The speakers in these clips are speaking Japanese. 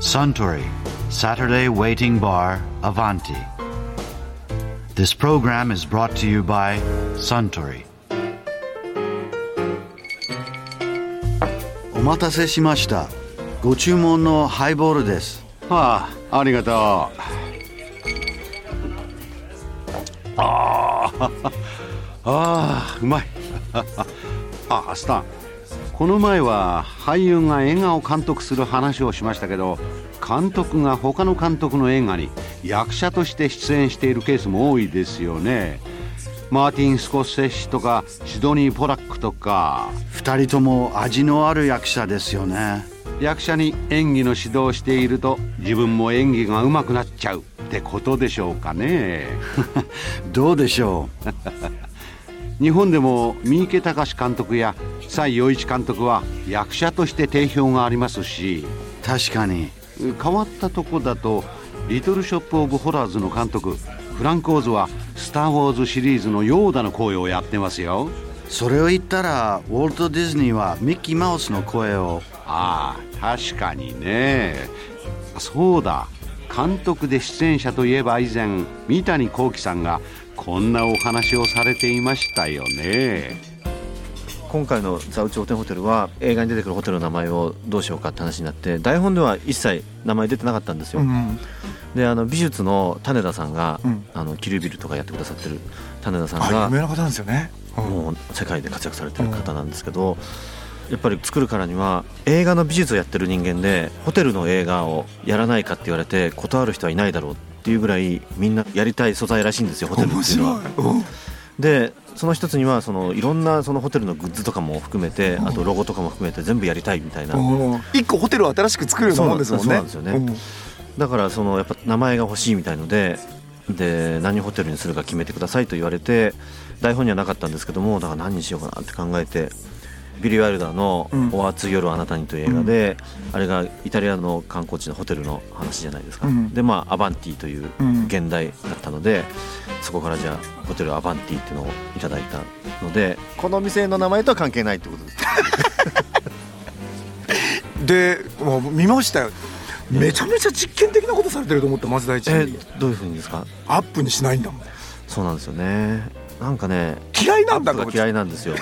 Suntory Saturday Waiting Bar Avanti. This program is brought to you by Suntory. お待たせしましたご注文のハイボールですああありがとうああああうまいあスタン この前は俳優が映画を監督する話をしましたけど監督が他の監督の映画に役者として出演しているケースも多いですよね。マーティン・スコセッシとかシドニー・ポラックとか。二人とも味のある役者ですよね。役者に演技の指導をしていると自分も演技が上手くなっちゃうってことでしょうかね。どうでしょう？日本でも三池隆監督や蔡陽一監督は役者として定評がありますし確かに。変わったとこだとリトルショップ・オブ・ホラーズの監督フランク・オーズは「スター・ウォーズ」シリーズのヨーダの声をやってますよ。それを言ったらウォルト・ディズニーはミッキーマウスの声を。ああ確かにね。そうだ監督で出演者といえば以前三谷幸喜さんがこんなお話をされていましたよね。今回の「ザウチホテルホテル」は映画に出てくるホテルの名前をどうしようかって話になって台本では一切名前出てなかったんですよ。うん。であの美術の種田さんが、うん、あのキルビルとかやってくださってる種田さんが有名な方なんですよね、うん、もう世界で活躍されてる方なんですけど、やっぱり作るからには映画の美術をやってる人間でホテルの映画をやらないかって言われて断る人はいないだろうっていうぐらいみんなやりたい素材らしいんですよホテルっていうのは。でその一つにはそのいろんなそのホテルのグッズとかも含めてあとロゴとかも含めて全部やりたいみたいな。一個ホテルを新しく作るようなもんですもんね。そうなんですよ。ね。だからそのやっぱ名前が欲しいみたいのでで何ホテルにするか決めてくださいと言われて台本にはなかったんですけどもだから何にしようかなって考えてビリー・ワイルダーの「お熱い夜あなたに」という映画で、うん、あれがイタリアの観光地のホテルの話じゃないですか、うん、でまあアバンティという現代だったので、そこからじゃあホテルアバンティっていうのをいただいたので。この店の名前とは関係ないってことです でもう見ましたよ。めちゃめちゃ実験的なことされてると思ってまず第一に。どういうふうにですか？アップにしないんだもん。そうなんですよね。なんかね嫌いなんだ嫌いなんですよ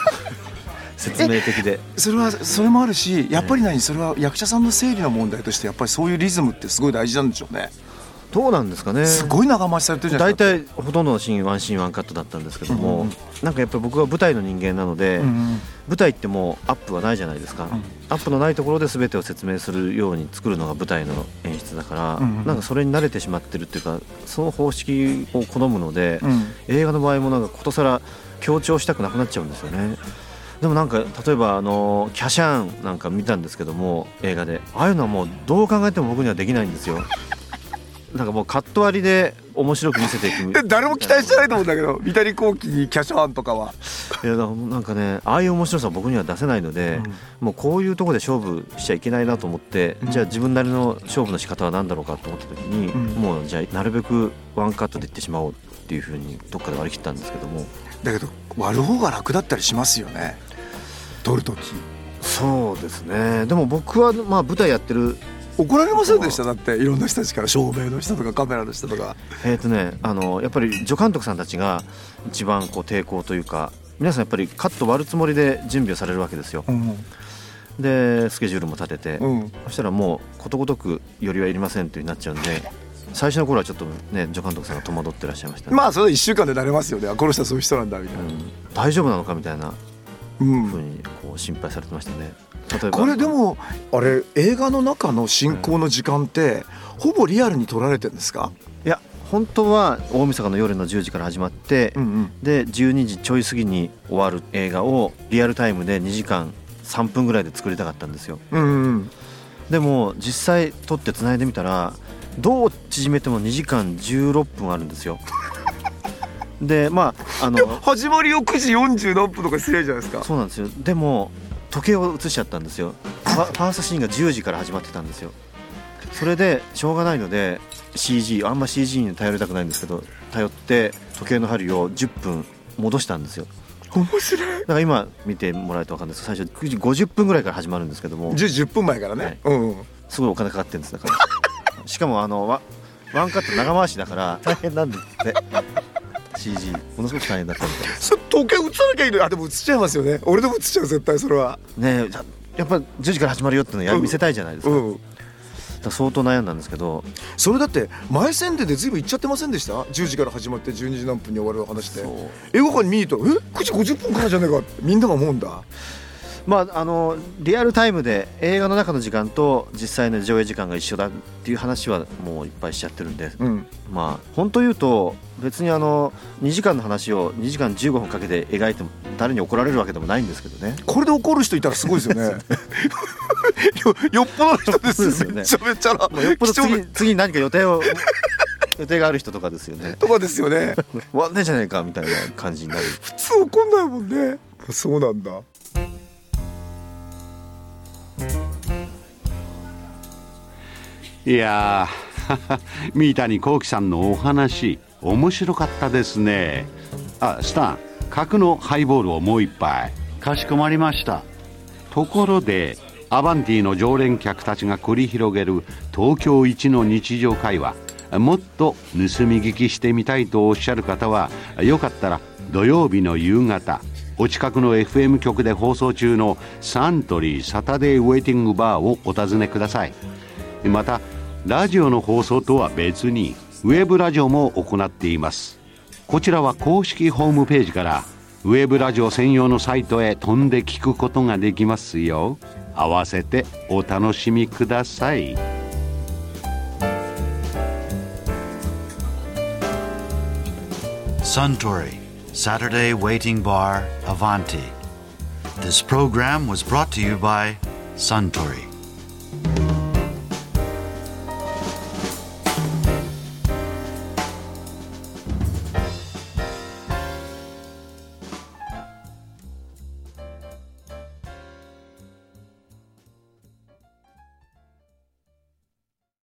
説明的で。それはそれもあるしやっぱり何それは役者さんの整理の問題としてやっぱりそういうリズムってすごい大事なんでしょうね。どうなんですかね。すごい長回しされてるじゃないですか。大体ほとんどのシーンワンシーンワンカットだったんですけども、うん、なんかやっぱり僕は舞台の人間なので、うん、舞台ってもうアップはないじゃないですか、うん、アップのないところで全てを説明するように作るのが舞台の演出だから、うん、なんかそれに慣れてしまってるっていうかその方式を好むので、映画の場合もなんかことさら強調したくなくなっちゃうんですよね。でもなんか例えばあのキャシャーンなんか見たんですけども映画で。ああいうのはもうどう考えても僕にはできないんですよ。なんかもうカット割りで面白く見せていく 誰も期待してないと思うんだけど三谷幸喜にキャシャーンとかは。いやなんかねああいう面白さは僕には出せないので、うん、もうこういうところで勝負しちゃいけないなと思って、うん、じゃあ自分なりの勝負の仕方は何だろうかと思った時に、うん、もうじゃあなるべくワンカットでいってしまおうっていうふうにどっかで割り切ったんですけどもだけど割る方が楽だったりしますよね。撮る時。そうですね。でも僕はまあ舞台やってる怒られませんでした？だっていろんな人たちから照明の人とかカメラの人とか。えっ、とねあのやっぱり助監督さんたちが一番こう抵抗というか皆さんやっぱりカット割るつもりで準備をされるわけですよ、うん、でスケジュールも立てて、うん、そしたらもうことごとくよりはいりませんというになっちゃうんで最初の頃はちょっとね助監督さんが戸惑ってらっしゃいました、ね、まあそれ1週間で慣れますよね。この人はそういう人なんだみたいな、うん、大丈夫なのかみたいなふうにこう心配されてましたね、例えば。これでもあれ映画の中の進行の時間って、ほぼリアルに撮られてるんですか？いや本当は大晦日の夜の10時から始まって、うんうん、で12時ちょい過ぎに終わる映画をリアルタイムで2時間3分ぐらいで作りたかったんですよ、うんうん、でも実際撮ってつないでみたらどう縮めても2時間16分あるんですよ。でまああの始まりを9時40何分とか失礼じゃないですか。そうなんですよ。でも時計を映しちゃったんですよ。ファーストシーンが10時から始まってたんですよ。それでしょうがないので CG あんま CG に頼りたくないんですけど頼って時計の針を10分戻したんですよ。面白い。だから今見てもらえると分かるんですけど最初9時50分ぐらいから始まるんんですけども。10, 10分前からね、はい、うん、すごいお金かかってるんですだからしかもあのワワンカット長回しだから大変なんですって。CG ものすごく大変だったみたいです。時計映さなきゃいいのにあでも映っちゃいますよね。俺でも映っちゃう絶対それは。ねややっぱ10時から始まるよっていうのやうん。見せたいじゃないですか,、うん。相当悩んだんですけど。それだって前宣伝でずいぶん行っちゃってませんでした？10時から始まって12時何分に終わる話で。映画館に見に行ったらえ？9時50分からじゃねえかみんなが思うんだまああのリアルタイムで映画の中の時間と実際の上映時間が一緒だっていう話はもういっぱいしちゃってるんで、うん。まあ本当言うと別にあの2時間の話を2時間15分かけて描いても誰に怒られるわけでもないんですけどね。これで怒る人いたらすごいですよね。よよっぽどの人ですよね。めちゃめちゃなまあよっぽど次次に何か予定を予定がある人とかですよね。とかですよね。終わんねえじゃねえかみたいな感じになる。普通怒んないもんね。そうなんだいやー 三谷幸喜さんのお話面白かったですね。あスタン角のハイボールをもう一杯。かしこまりました。ところでアバンティの常連客たちが繰り広げる東京一の日常会話もっと盗み聞きしてみたいとおっしゃる方はよかったら土曜日の夕方お近くの FM 局で放送中のサントリーサタデーウェイティングバーをお尋ねください。またラジオの放送とは別にウェブラジオも行っていますこちらは公式ホームページからウェブラジオ専用のサイトへ飛んで聞くことができますよ合わせてお楽しみください Suntory, Saturday Waiting Bar, Avanti. This program was brought to you by Suntory.